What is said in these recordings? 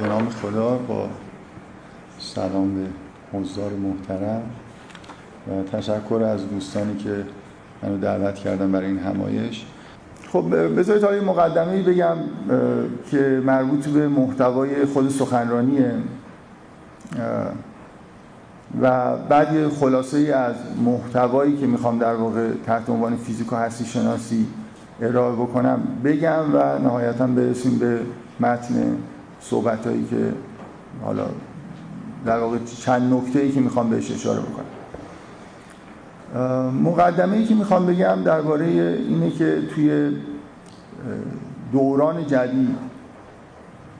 به نام خدا با سلام به حضار محترم و تشکر از دوستانی که منو دعوت کردن برای این همایش. خب بذارید تا یه مقدمه بگم که مربوط به محتوای خود سخنرانیه. و بعد یه خلاصه ای از محتوایی که می‌خوام در واقع تحت عنوان فیزیک هستی شناسی ارائه بکنم بگم و نهایتا برسیم به متن صحبت هایی که حالا در واقع چند نکته ای که می‌خوام بهش اشاره بکنم. مقدمه ای که می‌خوام بگم درباره اینه که توی دوران جدید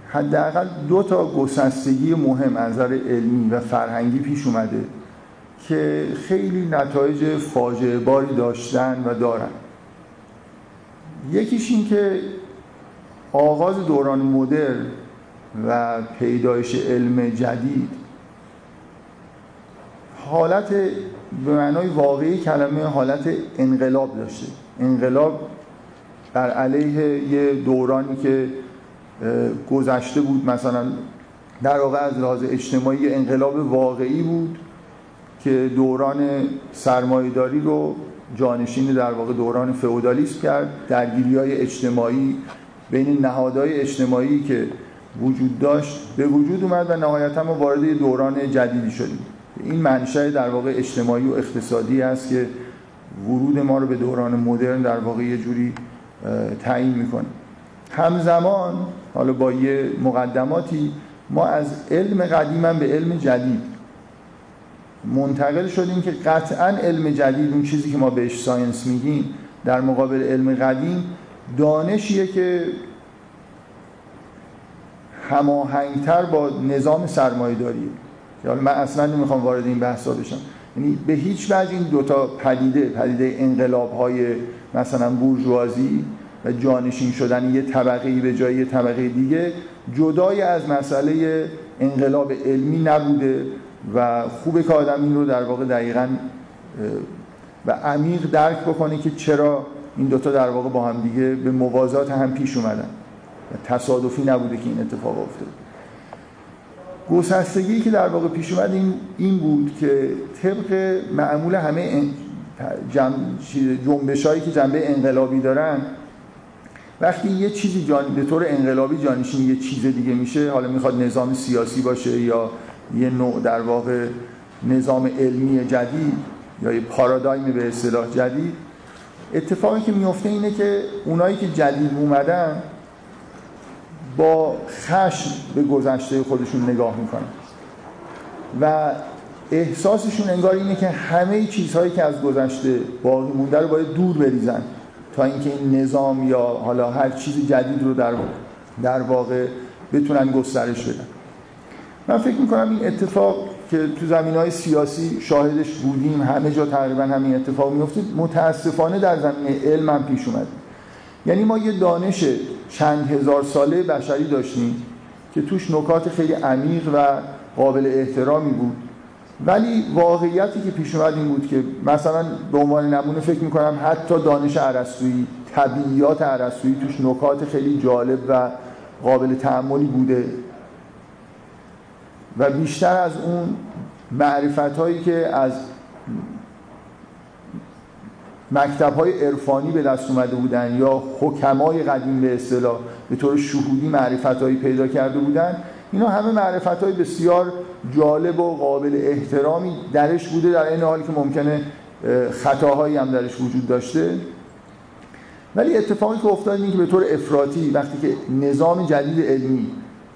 حداقل دو تا گسستگی مهم از نظر علمی و فرهنگی پیش اومده که خیلی نتایج فاجعه باری داشتن و دارن. یکیش این که آغاز دوران مدرن و پیدایش علم جدید. حالت به معنای واقعی کلمه حالت انقلاب داشته. انقلاب بر علیه یه دورانی که گذشته بود مثلا در واقع از لحاظ اجتماعی انقلاب واقعی بود که دوران سرمایهداری رو جانشین در واقع دوران فئودالیسم کرد. درگیری های اجتماعی بین نهادهای اجتماعی که وجود داشت به وجود اومد و نهایتا ما وارد دوران جدیدی شدیم. این منشأ در واقع اجتماعی و اقتصادی است که ورود ما رو به دوران مدرن در واقع یه جوری تعیین می‌کنه. همزمان حالا با یه مقدماتی ما از علم قدیم به علم جدید منتقل شدیم که قطعا علم جدید اون چیزی که ما بهش ساینس میگیم در مقابل علم قدیم دانشیه که هماهنگتر با نظام سرمایه داریه حالا من اصلا نمی‌خوام وارد این بحثا بشم. یعنی به هیچ وجه این دوتا پدیده پدیده انقلاب های مثلا بورژوازی و جانشین شدن یه طبقه به جای یه طبقه دیگه جدای از مسئله انقلاب علمی نبوده و خوبه که آدم این رو در واقع دقیقا و عمیق درک بکنه که چرا این دوتا در واقع با هم دیگه به موازات هم پیش اومدن. تصادفی نبوده که این اتفاق افتاد. گسستگی که در واقع پیش اومد این, این بود که طبق معمول همه جنبش هایی که جنبه انقلابی دارن وقتی یه چیزی جان... به طور انقلابی جانشین یه چیز دیگه میشه حالا می‌خواد نظام سیاسی باشه یا یه نوع در واقع نظام علمی جدید یا یه پارادایم به اصطلاح جدید اتفاقی که میفته اینه که اونایی که جدید اومدن با خشم به گذشته خودشون نگاه می‌کنن. و احساسشون انگار اینه که همه چیزهایی که از گذشته باقی مونده رو باید دور بریزن تا اینکه این نظام یا حالا هر چیز جدید رو در در واقع بتونن گسترش بدن. من فکر می‌کنم این اتفاق که تو زمین های سیاسی شاهدش بودیم همه جا تقریبا همین اتفاق میفته متاسفانه در زمین علم هم پیش اومد یعنی ما یه دانش چند هزار ساله بشری داشتیم که توش نکات خیلی عمیق و قابل احترامی بود. ولی واقعیتی که پیش اومد این بود که مثلا به عنوان نمونه فکر می‌کنم حتی دانش عرستویی طبیعیات عرستویی توش نکات خیلی جالب و قابل تعملی بوده. و بیشتر از اون معرفت هایی که از مکتب های عرفانی به دست اومده بودن یا حکمای قدیم به اصطلاح به طور شهودی معرفت پیدا کرده بودن اینا همه معرفت های بسیار جالب و قابل احترامی درش بوده در این حالی که ممکنه خطاهایی هم درش وجود داشته. ولی اتفاقی که افتاد این که به طور افراطی وقتی که نظام جدید علمی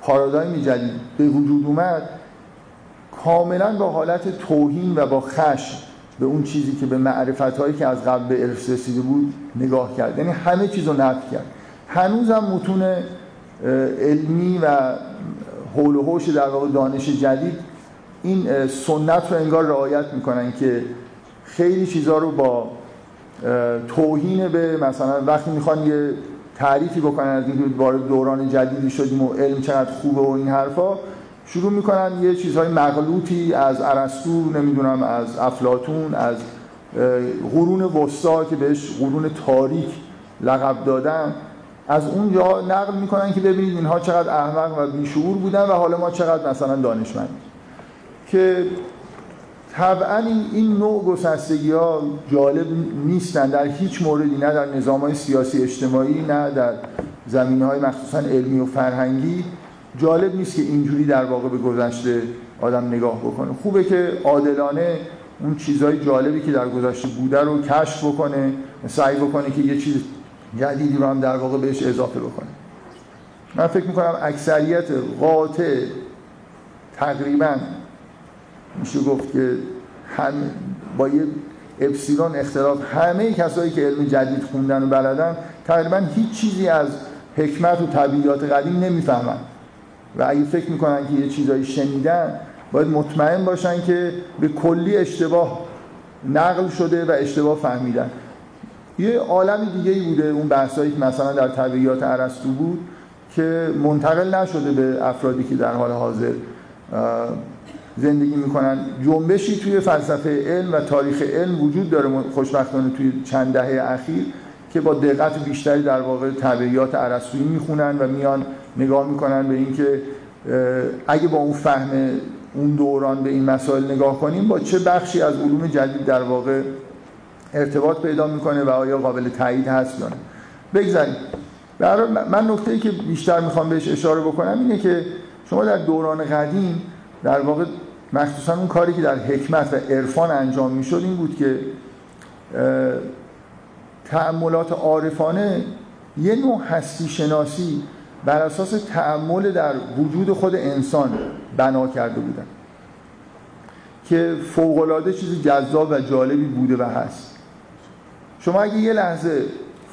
پارادایم جدید به وجود اومد کاملا با حالت توهین و با خشم به اون چیزی که به معرفت هایی که از قبل به ارث رسیده بود نگاه کرد. یعنی همه چیز رو نفت کرد. هنوزم متون علمی و حول و حوش در واقع دانش جدید این سنت رو انگار رعایت می‌کنن که خیلی چیزها رو با توهین به مثلا وقتی می‌خوان یه تعریفی بکنن از اینکه وارد دوران جدیدی شدیم و علم چقدر خوبه و این حرفا شروع می‌کنن یه چیزهای مغلوطی از ارسطو نمی‌دونم از افلاتون از قرون وسطا که بهش قرون تاریک لقب دادن. از اونجا نقل می‌کنن که ببینید اینها چقدر احمق و بیشعور بودن و حالا ما چقدر مثلا دانشمند که طبعا این نوع گسستگی ها جالب نیستن در هیچ موردی نه در نظام های سیاسی اجتماعی نه در زمین های مخصوصا علمی و فرهنگی. جالب نیست که اینجوری در واقع به گذشته آدم نگاه بکنه. خوبه که عادلانه اون چیزهای جالبی که در گذشته بوده رو کشف بکنه سعی بکنه که یه چیز جدیدی رو هم در واقع بهش اضافه بکنه. من فکر می‌کنم اکثریت قاطع تقریبا میشه گفت که هم با یه اپسیلون اختلاف همه کسایی که علم جدید خوندن و بلدن تقریبا هیچ چیزی از حکمت و طبیعیات قدیم نمی‌فهمن. و اگه فکر می‌کنن که یه چیزایی شنیدن باید مطمئن باشن که به کلی اشتباه نقل شده و اشتباه فهمیدن. یه عالم دیگه ای بوده اون بحثایی که مثلا در طبیعیات ارسطو بود که منتقل نشده به افرادی که در حال حاضر زندگی می‌کنن. جنبشی توی فلسفه علم و تاریخ علم وجود داره خوشبختانه توی چند دهه اخیر که با دقت بیشتری در واقع طبیعیات ارسطویی می‌خونن و میان نگاه می‌کنن به اینکه اگه با اون فهم اون دوران به این مسائل نگاه کنیم با چه بخشی از علوم جدید در واقع ارتباط پیدا می‌کنه و آیا قابل تایید هست یا نه؟ بگذاریم. من نکته ای که بیشتر می‌خوام بهش اشاره بکنم اینه که شما در دوران قدیم در واقع مخصوصا اون کاری که در حکمت و عرفان انجام می‌شد این بود که تعملات عارفانه یه نوع هستی شناسی بر اساس تعمل در وجود خود انسان بنا کرده بودن. که فوقالعاده چیز جذاب و جالبی بوده و هست. شما اگه یه لحظه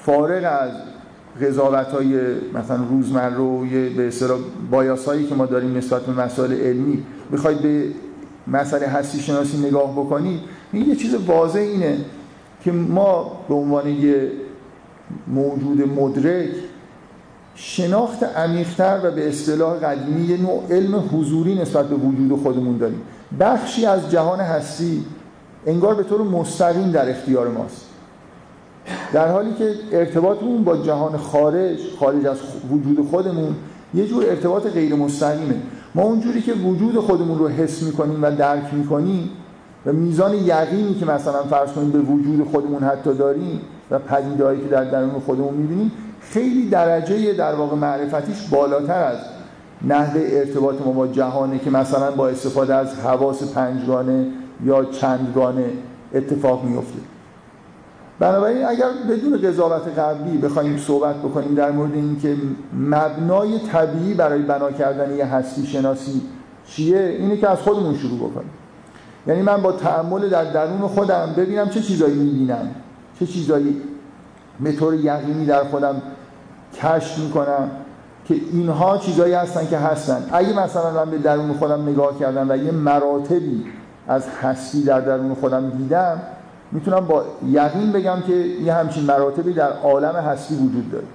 فارغ از قضاوت های مثلا روزمره و به اصطلاح بایاسایی که ما داریم نسبت به مسائل علمی بخواید به مسئله هستی شناسی نگاه بکنید این یه چیز واضح اینه که ما به عنوان یه موجود مدرک شناخت عمیقتر و به اصطلاح قدیمی یه نوع علم حضوری نسبت به وجود خودمون داریم. بخشی از جهان هستی انگار به طور مستقیم در اختیار ماست. در حالی که ارتباطمون با جهان خارج خارج از وجود خودمون یه جور ارتباط غیر مستقیمه. ما اونجوری که وجود خودمون رو حس می‌کنیم و درک می‌کنیم و میزان یقینی که مثلا فرض کنیم به وجود خودمون حتی داریم و پدیدهایی که در درون خودمون می‌بینیم خیلی درجه در واقع معرفتیش بالاتر از نحوه ارتباط ما با جهانه که مثلا با استفاده از حواس پنجگانه یا چندگانه اتفاق میفته بنابراین اگر بدون قضاوت قبلی بخوایم صحبت بکنیم در مورد اینکه مبنای طبیعی برای بنا کردن یه هستی شناسی چیه اینه که از خودمون شروع بکنیم. یعنی من با تعمل در درون خودم ببینم چه چیزایی می‌بینم چه چیزایی به طور یقینی در خودم کشف می‌کنم که اینها چیزایی هستن که هستن. اگه مثلا من به درون خودم نگاه کردم و یه مراتبی از هستی در درون خودم دیدم می‌تونم با یقین بگم که یه همچین مراتبی در عالم هستی وجود داره.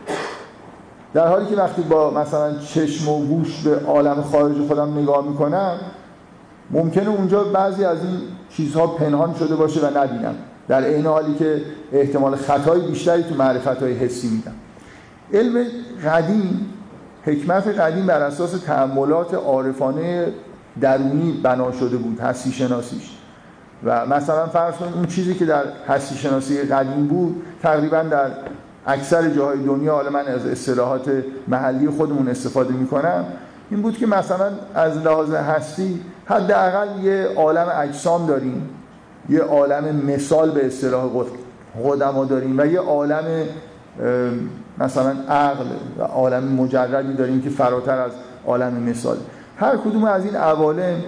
در حالی که وقتی با مثلا چشم و گوش به عالم خارج خودم نگاه می‌کنم ممکنه اونجا بعضی از این چیزها پنهان شده باشه و نبینم. در عین حالی که احتمال خطای بیشتری تو معرفت های حسی میدم. علم قدیم حکمت قدیم بر اساس تعملات عارفانه درونی بنا شده بود هستی شناسیش. و مثلا فرض کنید اون چیزی که در هستی شناسی قدیم بود تقریبا در اکثر جاهای دنیا حالا من از اصطلاحات محلی خودمون استفاده می‌کنم این بود که مثلا از لحاظ هستی حداقل یه عالم اجسام داریم یه عالم مثال به اصطلاح قدما داریم و یه عالم مثلا عقل و عالم مجردی داریم که فراتر از عالم مثال. هر کدوم از این عوالم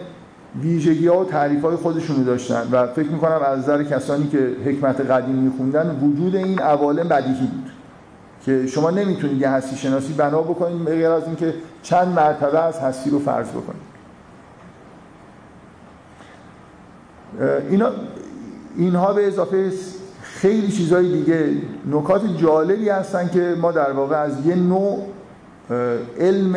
ویژگی ها و تعریف های خودشونو داشتن و فکر می‌کنم از نظر کسانی که حکمت قدیم میخوندن وجود این عوالم بدیهی بود که شما نمی‌تونید یه هستی شناسی بنا بکنید غیر از اینکه چند مرتبه از هستی رو فرض بکنید. اینا اینها به اضافه خیلی چیزهای دیگه نکات جالبی هستن که ما در واقع از یه نوع علم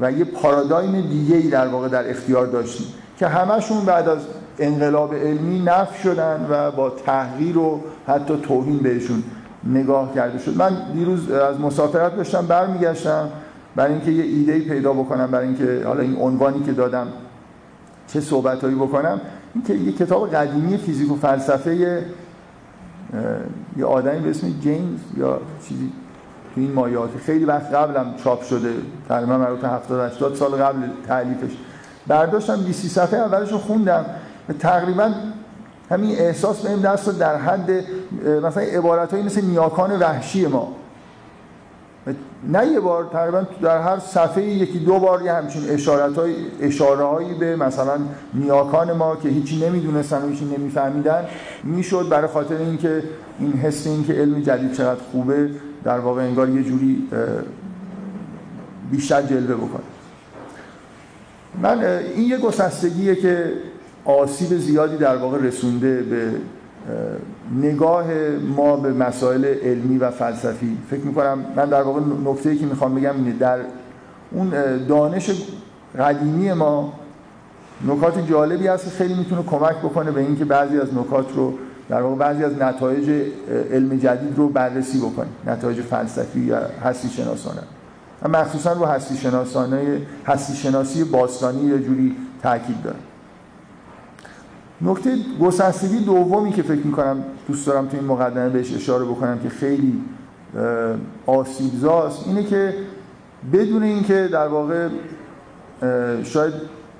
و یه پارادایم دیگه ای در واقع در اختیار داشتیم که همشون بعد از انقلاب علمی نف شدن و با تحقیر و حتی توهین بهشون نگاه کرده شد. من دیروز از مسافرت داشتم برمیگشتم برای اینکه یه ایده پیدا بکنم برای اینکه حالا این عنوانی که دادم چه صحبتهایی بکنم. این که یه کتاب قدیمی فیزیک و فلسفه یه آدمی به اسم جیمز یا چیزی تو این مایات خیلی وقت قبلم چاپ شده. تقریبا مربوط 70 80 سال قبل تعلیفش برداشتم 20 صفحه اولش رو خوندم. تقریبا همین احساس به این دست در حد مثلا عبارت مثل نیاکان وحشی ما. نه یه بار تقریبا در هر صفحه یکی دو بار یه همچین اشارت های اشاره هایی به مثلا نیاکان ما که هیچی نمی‌دونستن و هیچی نمیفهمیدن می‌شد برای خاطر اینکه این حس این که علم جدید چقدر خوبه در واقع انگار یه جوری بیشتر جلوه بکنه. من این یه گسستگیه که آسیب زیادی در واقع رسونده به نگاه ما به مسائل علمی و فلسفی فکر می‌کنم من در واقع نکته که می‌خوام بگم اینه در اون دانش قدیمی ما نکات جالبی هست که خیلی می‌تونه کمک بکنه به اینکه بعضی از نکات رو در واقع بعضی از نتایج علم جدید رو بررسی بکنیم نتایج فلسفی یا هستی شناسانه مخصوصا رو هستی شناسانه هستی شناسی باستانی یه جوری تاکید داره. نکته گسستگی دومی که فکر می‌کنم دوست دارم تو این مقدمه بهش اشاره بکنم که خیلی آسیبزاست اینه که بدون اینکه در واقع شاید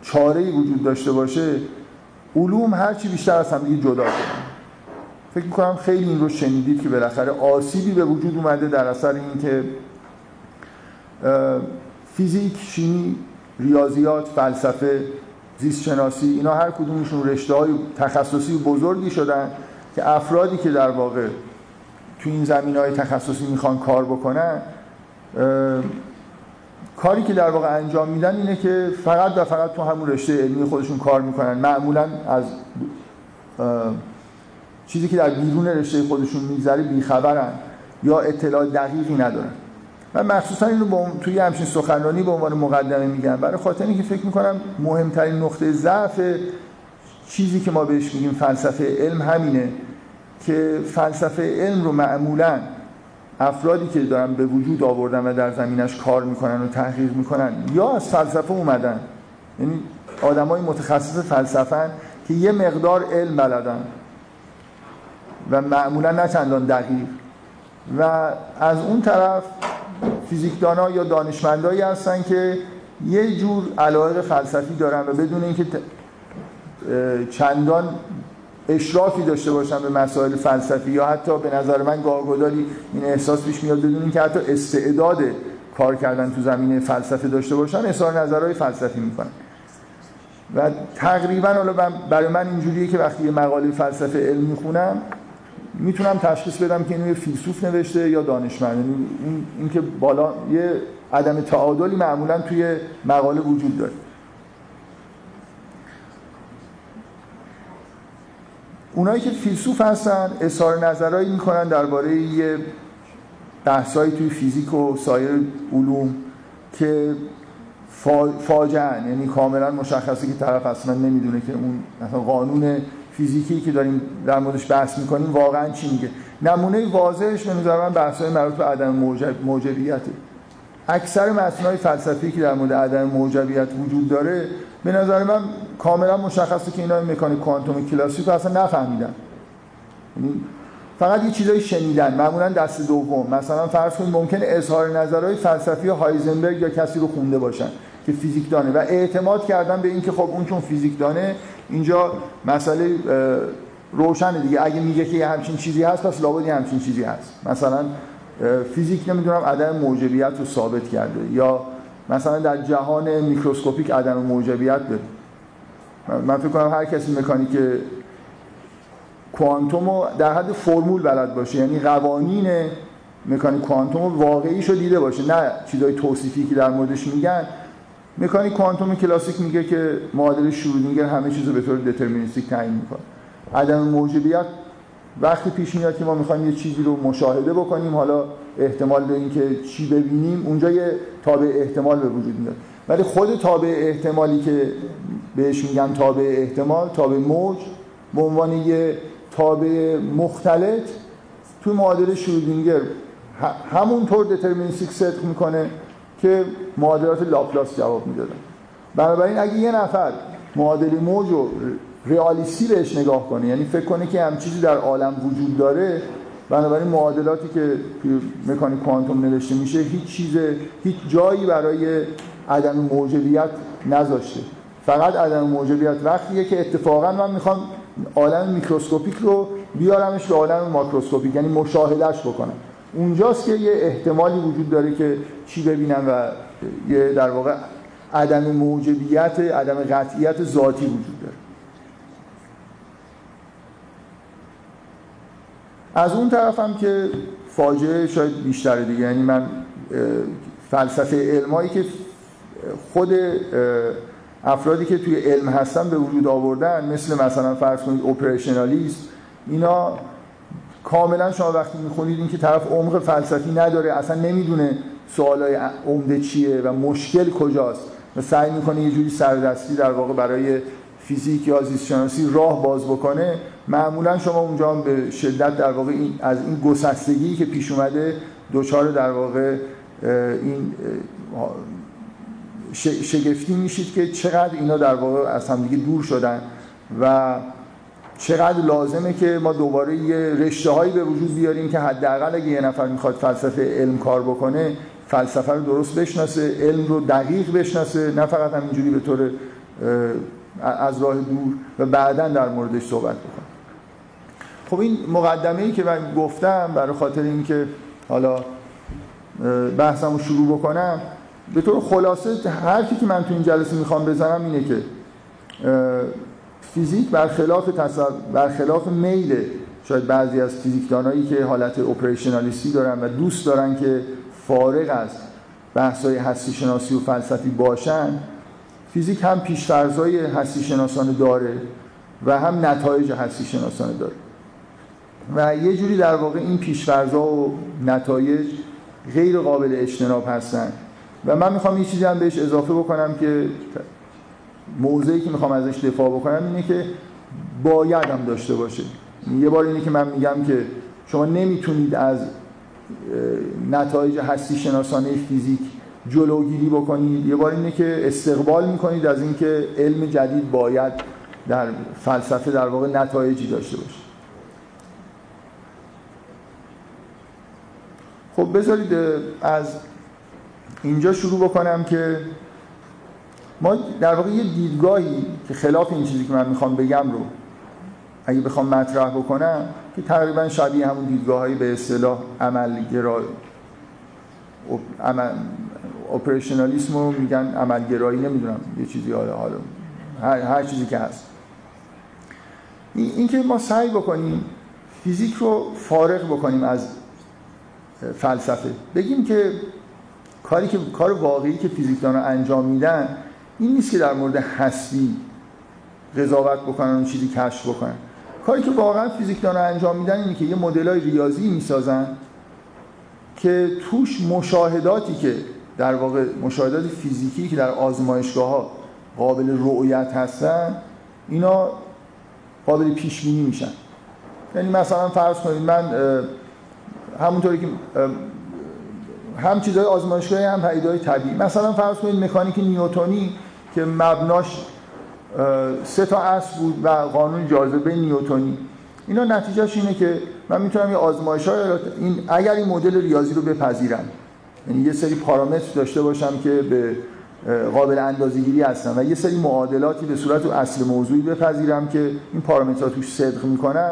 چاره وجود داشته باشه علوم هرچی بیشتر از هم دیگه جدا کنن فکر می‌کنم خیلی این رو شنیدید که بالاخره آسیبی به وجود اومده در اثر اینکه فیزیک، شیمی، ریاضیات، فلسفه زیست شناسی اینا هر کدومشون رشته های تخصصی بزرگی شدن که افرادی که در واقع تو این زمین های تخصصی می‌خوان کار بکنن کاری که در واقع انجام میدن اینه که فقط و فقط تو همون رشته علمی خودشون کار می‌کنن. معمولا از چیزی که در بیرون رشته خودشون میگذره بیخبرن یا اطلاع دقیقی ندارن. من مخصوصا اینو با توی همچین سخنرانی به عنوان مقدمه میگم. برای خاطر اینکه فکر می‌کنم مهمترین نقطه ضعف چیزی که ما بهش میگیم فلسفه علم همینه که فلسفه علم رو معمولا افرادی که دارن به وجود آوردن و در زمینش کار می‌کنن و تحقیق می‌کنن یا از فلسفه اومدن. یعنی آدمای متخصص فلسفه که یه مقدار علم بلدن و معمولا نه چندان دقیق. و از اون طرف فیزیکدانا یا دانشمندایی هستن که یه جور علایق فلسفی دارن و بدون اینکه چندان اشرافی داشته باشن به مسائل فلسفی یا حتی به نظر من گاهگداری این احساس پیش میاد بدون اینکه حتی استعداد کار کردن تو زمینه فلسفه داشته باشن اظهار نظرهای فلسفی می‌کنن. و تقریبا حالا برای من اینجوریه که وقتی یه مقاله فلسفه علم می‌خونم می‌تونم تشخیص بدم که اینو یه فیلسوف نوشته یا دانشمند. یعنی این اینکه بالا یه عدم تعادلی معمولا توی مقاله وجود داره. اونایی که فیلسوف هستن اظهار نظرهایی می‌کنن درباره یه بحثایی توی فیزیک و سایر علوم که فاجعه یعنی کاملا مشخصه که طرف اصلا نمی‌دونه که اون مثلا قانون فیزیکی که داریم در موردش بحث می‌کنیم واقعا چی میگه؟ نمونه واضحش به نظر من بحث های مربوط به عدم موجب موجبیته. اکثر متن‌های فلسفی که در مورد عدم موجبیت وجود داره به نظر من کاملا مشخصه که اینا مکانیک کوانتوم کلاسیک اصلا نفهمیدن. یعنی فقط یه چیزایی شنیدن معمولا دست دوم. مثلا فرض کنید ممکن اظهار نظرهای فلسفی هایزنبرگ یا کسی رو خونده باشن که فیزیک دانه و اعتماد کردن به اینکه خب اون چون فیزیک دانه اینجا مسئله روشنه دیگه. اگه میگه که یه همچین چیزی هست پس لابد یه همچین چیزی هست. مثلا فیزیک نمی‌دونم عدم موجبیت رو ثابت کرده یا مثلا در جهان میکروسکوپیک عدم موجبیت به من فکر کنم هر کسی مکانیک کوانتوم رو در حد فرمول بلد باشه. یعنی قوانین مکانیک کوانتوم واقعیش رو دیده باشه. نه چیزای توصیفی که در موردش میگن. مکانیک کوانتوم کلاسیک میگه که معادله شرودینگر همه چیز رو به طور دترمینیستیک تعیین می‌کنه. عدم موجبیت وقتی پیش میاد که ما می‌خوایم یه چیزی رو مشاهده بکنیم حالا احتمال داریم که چی ببینیم اونجا یه تابع احتمال به وجود میاد. ولی خود تابع احتمالی که بهش میگن تابع احتمال تابع موج به عنوان یه تابع مختلط توی معادله شرودینگر همونطور دترمینیستیک صدق می‌کنه. که معادلات لاپلاس جواب می‌دادن. بنابراین اگه یه نفر معادله موج و ریالیستی بهش نگاه کنه یعنی فکر کنه که هم چیزی در عالم وجود داره بنابراین معادلاتی که مکانیک کوانتوم نوشته میشه هیچ چیز هیچ جایی برای عدم موجبیت نذاشته. فقط عدم موجبیت وقتیه که اتفاقا من می‌خوام عالم میکروسکوپیک رو بیارمش به عالم ماکروسکوپیک یعنی مشاهدهش بکنم. اونجاست که یه احتمالی وجود داره که چی ببینم و یه در واقع عدم موجبیت عدم قطعیت ذاتی وجود داره. از اون طرفم که فاجعه شاید بیشتره دیگه. یعنی من فلسفه علمایی که خود افرادی که توی علم هستن به وجود آوردن مثل مثلا فرض کنید اپریشنالیست اینا کاملا شما وقتی می‌خونید این که طرف عمق فلسفی نداره اصلا نمی‌دونه سوالای عمده چیه و مشکل کجاست. و سعی می‌کنه یه جوری سردستی در واقع برای فیزیک یا زیست شناسی راه باز بکنه. معمولا شما اونجا هم به شدت در واقع این از این گسستگی که پیش اومده دوچار در واقع این شگفتی میشید که چقدر اینا در واقع از همدیگه دور شدن و چقدر لازمه که ما دوباره یه رشته هایی به وجود بیاریم که حداقل اگه یه نفر می‌خواد فلسفه علم کار بکنه فلسفه رو درست بشناسه علم رو دقیق بشناسه نه فقط همینجوری به طور از راه دور و بعدا در موردش صحبت بکنه. خب این مقدمه ای که من گفتم برای خاطر اینکه حالا بحثم رو شروع بکنم به طور خلاصه حرفی که من تو این جلسه می‌خوام بزنم اینه که فیزیک برخلاف تصور برخلاف میل شاید بعضی از فیزیکدانایی که حالت اپریشنالیستی دارن و دوست دارن که فارغ از بحث‌های هستی شناسی و فلسفی باشن فیزیک هم پیشفرضای هستی شناسانه داره و هم نتایج هستی شناسانه داره. و یه جوری در واقع این پیشفرضا و نتایج غیر قابل اجتناب هستن. و من می‌خوام یه چیزی هم بهش اضافه بکنم که موضعی که می‌خوام ازش دفاع بکنم اینه که باید هم داشته باشه. یه بار اینه که من میگم که شما نمی‌تونید از نتایج هستی شناسانه فیزیک جلوگیری بکنید. یه بار اینه که استقبال می‌کنید از اینکه علم جدید باید در فلسفه در واقع نتایجی داشته باشه. خب بذارید از اینجا شروع بکنم که ما در واقع یه دیدگاهی که خلاف این چیزی که من می‌خوام بگم رو اگه بخوام مطرح بکنم که تقریبا شبیه همون دیدگاه به اصطلاح عملگرا عمل اپریشنالیسم رو میگن عملگرایی نمی‌دونم یه چیزی حالا حالا هر, هر چیزی که هست. این که ما سعی بکنیم فیزیک رو فارغ بکنیم از فلسفه. بگیم که کاری که کار واقعی که فیزیکدان انجام میدن این نیست که در مورد هستی قضاوت بکنن و چیزی کشف بکنن. کاری که واقعا فیزیکدان انجام میدن اینه که یه مدلای ریاضی می‌سازن که توش مشاهداتی که در واقع مشاهدات فیزیکی که در آزمایشگاه ها قابل رؤیت هستن اینا قابل پیش بینی میشن. یعنی مثلا فرض کنید من همونطوری که هم چیزهای آزمایشگاهی هم پدیدهای طبیعی. مثلا فرض کنید مکانیک نیوتونی که مبناش سه تا اصل بود و قانون جاذبه نیوتونی. اینا نتیجهش اینه که من می‌تونم یه آزمایش های این اگر این مدل ریاضی رو بپذیرم یعنی یه سری پارامتر داشته باشم که به قابل اندازه‌گیری هستن و یه سری معادلاتی به صورت اصل موضوعی بپذیرم که این پارامترها توش صدق می‌کنن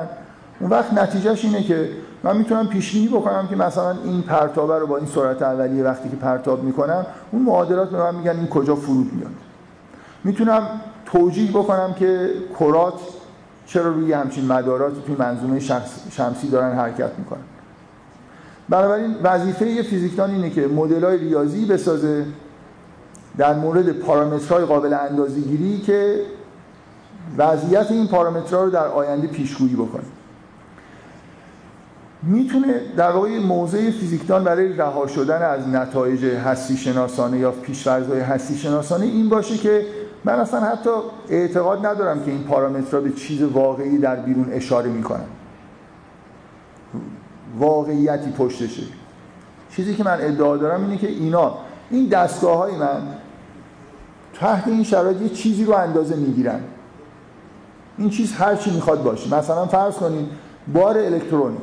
اون وقت نتیجهش اینه که من می‌تونم پیش بینی بکنم که مثلا این پرتابه رو با این سرعت اولیه وقتی که پرتاب می‌کنم اون معادلات به من میگن این کجا فرود میاد. می‌تونم توجیه بکنم که کرات چرا روی همچین مداراتی توی منظومه شمسی دارن حرکت می‌کنن. بنابراین وظیفه یه فیزیکدان اینه که مدل‌های ریاضی بسازه در مورد پارامترهای قابل اندازه‌گیری که وضعیت این پارامترها رو در آینده پیشگویی بکنه. می‌تونه در واقع موضع فیزیکدان برای رها شدن از نتایج هستی شناسانه یا پیشفرض‌های هستی شناسانه این باشه که من اصلا حتی اعتقاد ندارم که این پارامترها به چیز واقعی در بیرون اشاره می‌کنن واقعیتی پشتشه. چیزی که من ادعا دارم اینه که اینا این دستگاه های من تحت این شرایط یه چیزی رو اندازه می‌گیرن. این چیز هر چی می‌خواد باشه. مثلا فرض کنین بار الکترونی.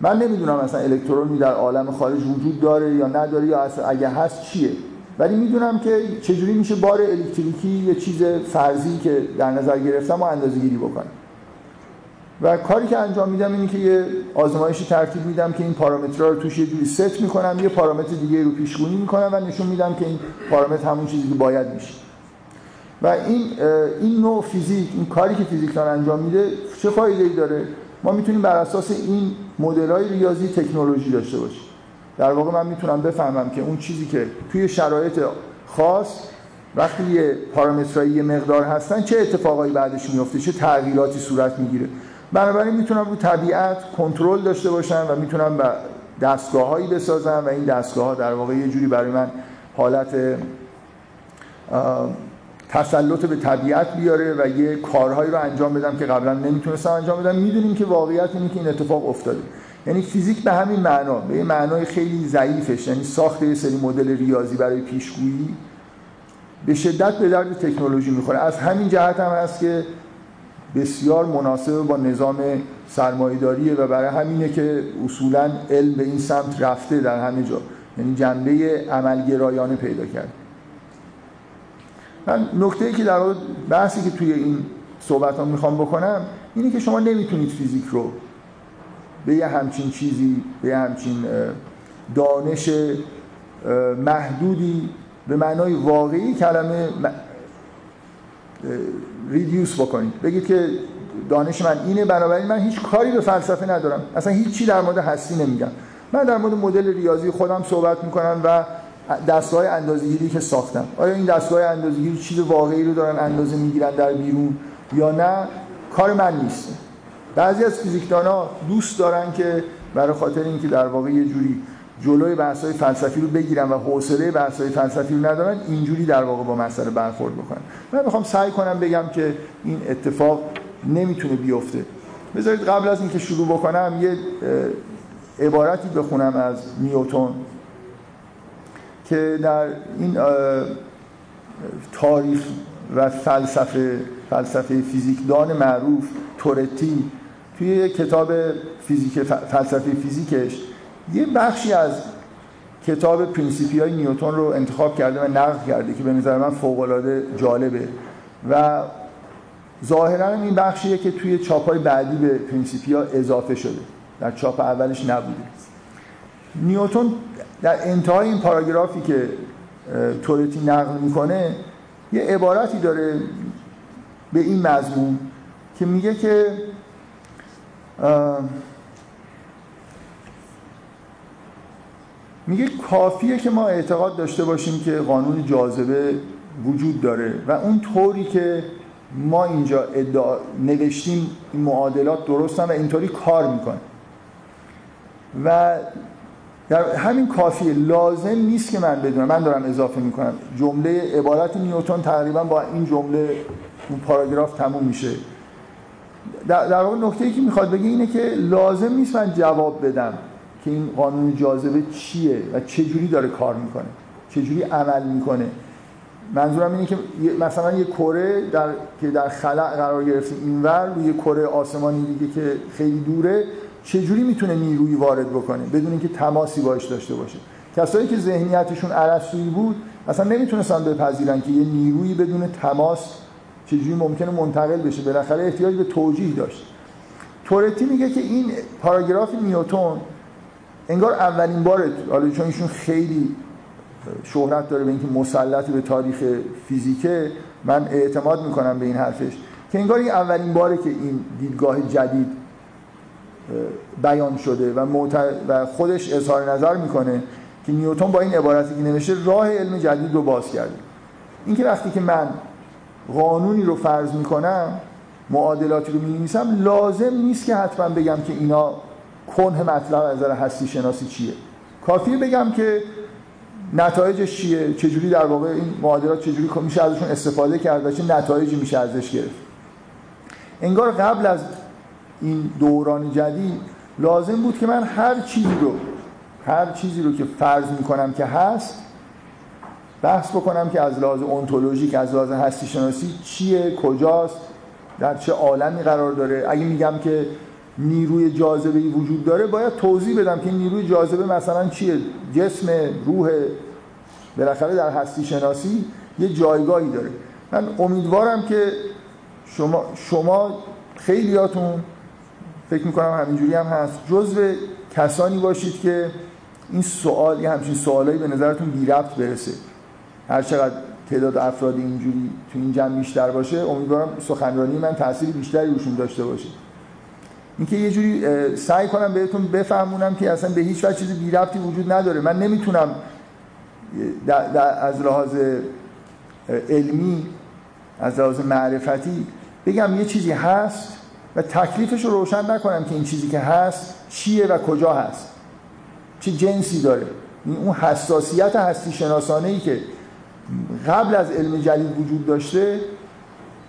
من نمی‌دونم مثلا الکترونی در عالم خارج وجود داره یا نداره یا اگه هست چیه. ولی می‌دونم که چجوری میشه بار الکتریکی یه چیز فرضی که در نظر گرفتم و اندازه گیری بکنم و کاری که انجام میدم اینه که یه آزمایشی ترتیب میدم که این پارامترها رو توش یه جوری ست می‌کنم یه پارامتر دیگه رو پیشگونی می‌کنم و نشون میدم که این پارامتر همون چیزی که باید میشه. و این این نوع فیزیک این کاری که فیزیکدان انجام میده چه فایده ای داره؟ ما می‌تونیم بر اساس این مدل های ریاضی تکنولوژی داشته باشیم. در واقع من می‌تونم بفهمم که اون چیزی که توی شرایط خاص وقتی یه پارامترایی یه مقدار هستن چه اتفاقایی بعدش میفته؟ چه تغییراتی صورت می‌گیره؟ بنابراین می‌تونم رو طبیعت کنترل داشته باشم و می‌تونم دستگاههایی بسازم و این دستگاه ها در واقع یه جوری برای من حالت تسلط به طبیعت بیاره و یه کارهایی رو انجام بدم که قبلا نمی‌تونستم انجام بدم. می‌دونیم که واقعیت اینه که این اتفاق افتاده. یعنی فیزیک به همین معنا به یه معنای خیلی ضعیفش یعنی ساخت یه سری مدل ریاضی برای پیشگویی به شدت به درد تکنولوژی می‌خوره. از همین جهت هم هست که بسیار مناسب با نظام سرمایه‌داریه و برای همینه که اصولا علم به این سمت رفته در همه جا. یعنی جنبه عملگرایانه پیدا کرد. من نکته ای که در بحثی که توی این صحبت ها می‌خوام بکنم اینه که شما نمی‌تونید فیزیک رو به یه همچین چیزی به یه همچین دانش محدودی به معنای واقعی کلمه ریدیوس بکنید. بگید که دانش من اینه بنابراین من هیچ کاری به فلسفه ندارم. اصلا هیچی در مورد هستی نمیگم. من در مورد مدل ریاضی خودم صحبت می‌کنم و دستگاه اندازه‌گیری که ساختم. آیا این دستگاه اندازه‌گیری چیز واقعی رو دارن اندازه می‌گیرن در بیرون یا نه؟ کار من نیست. بعضی از فیزیکدانا دوست دارن که برای خاطر اینکه در واقع یه جوری جلوی بحث‌های فلسفی رو بگیرن و حوصله بحث‌های فلسفی رو ندارن اینجوری در واقع با مسئله برخورد بکنن. من می‌خوام سعی کنم بگم که این اتفاق نمی‌تونه بیفته. بذارید قبل از اینکه شروع بکنم یه عبارتی بخونم از نیوتون که در این تاریخ و فلسفه فلسفه فیزیکدان معروف تورتی توی کتاب فیزیک فلسفه فیزیکش یه بخشی از کتاب Principia ی نیوتون رو انتخاب کرده و نقل کرده که به نظر من فوق‌العاده جالبه و ظاهرا این بخشیه که توی چاپ های بعدی به Principia اضافه شده. در چاپ اولش نبوده. نیوتون در انتهای این پاراگرافی که تورتی نقل می‌کنه یه عبارتی داره به این مضمون که میگه که میگه کافیه که ما اعتقاد داشته باشیم که قانون جاذبه وجود داره و اون طوری که ما اینجا ادعا نوشتیم این معادلات درستن و اینطوری کار می‌کنه. و در همین کافیه لازم نیست که من بدونم من دارم اضافه می‌کنم. جمله عبارت نیوتن تقریبا با این جمله اون پاراگراف تموم میشه. در, واقع نکته ای که می‌خواد بگه اینه که لازم نیست من جواب بدم که این قانون جاذبه چیه و چه جوری داره کار می‌کنه چه جوری عمل می‌کنه. منظورم اینه که مثلا یه کره در که در خلع قرار گرفته اینور روی کره آسمانی دیگه که خیلی دوره چه جوری می‌تونه نیرویی وارد بکنه بدون اینکه تماسی باش داشته باشه؟ کسایی که ذهنیتشون ارسطویی بود اصلا نمی‌تونستن بپذیرن که یه نیرویی بدون تماس چجوری ممکنه منتقل بشه. بالاخره احتیاج به توجیه داشت. تورتی میگه که این پاراگراف نیوتون انگار اولین بار حالا چون ایشون خیلی شهرت داره به اینکه مسلط به تاریخ فیزیکه من اعتماد می‌کنم به این حرفش که انگار این اولین باره که این دیدگاه جدید بیان شده و, و خودش اظهار نظر می‌کنه که نیوتن با این عبارتی که نوشته راه علم جدید رو باز کرده. اینکه وقتی که من قانونی رو فرض می‌کنم معادلاتی رو می‌نویسم لازم نیست که حتما بگم که اینا کنه مطلب از نظر هستی شناسی چیه. کافیه بگم که نتایجش چیه چجوری در واقع این معادلات چجوری میشه ازشون استفاده کرد و چه نتایجی میشه ازش گرفت. انگار قبل از این دوران جدید لازم بود که من هر چیزی رو هر چیزی رو که فرض می‌کنم که هست بحث بکنم که از لحاظ اونتولوژیک از لحاظ هستی شناسی چیه کجاست در چه عالمی قرار داره. اگه میگم که نیروی جاذبه وجود داره باید توضیح بدم که نیروی جاذبه مثلا چیه؟ جسم روح بالاخره در هستی شناسی یه جایگاهی داره. من امیدوارم که شما شما خیلیاتون فکر می‌کنم همینجوری هم هست جزو کسانی باشید که این سوال یه همچین سوالایی به نظرتون بی ربط برسه. هر چقدر تعداد افراد اینجوری تو این جمع بیشتر باشه امیدوارم سخنرانی من تاثیر بیشتری روشون داشته باشه. اینکه یه جوری سعی کنم بهتون بفهمونم که اصلا به هیچ وجه چیزی بی ربطی وجود نداره. من نمی‌تونم از لحاظ علمی از لحاظ معرفتی بگم یه چیزی هست و تکلیفش رو روشن نکنم که این چیزی که هست چیه و کجا هست. چه جنسی داره. اون حساسیت هستی شناسانه ای که قبل از علم جدید وجود داشته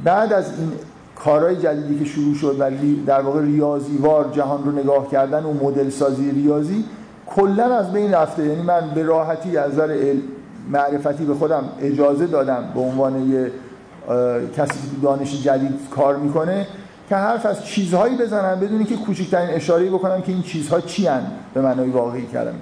بعد از این کارهای جدیدی که شروع شد و در واقع ریاضیوار جهان رو نگاه کردن و مدل سازی ریاضی کلا از بین رفته. یعنی من به راحتی از نظر معرفتی به خودم اجازه دادم به عنوان یه کسی که دانش جدید کار می‌کنه که حرف از چیزهایی بزنم بدونی که کوچکترین اشاره بکنم که این چیزها چی به معنای واقعی کلمه.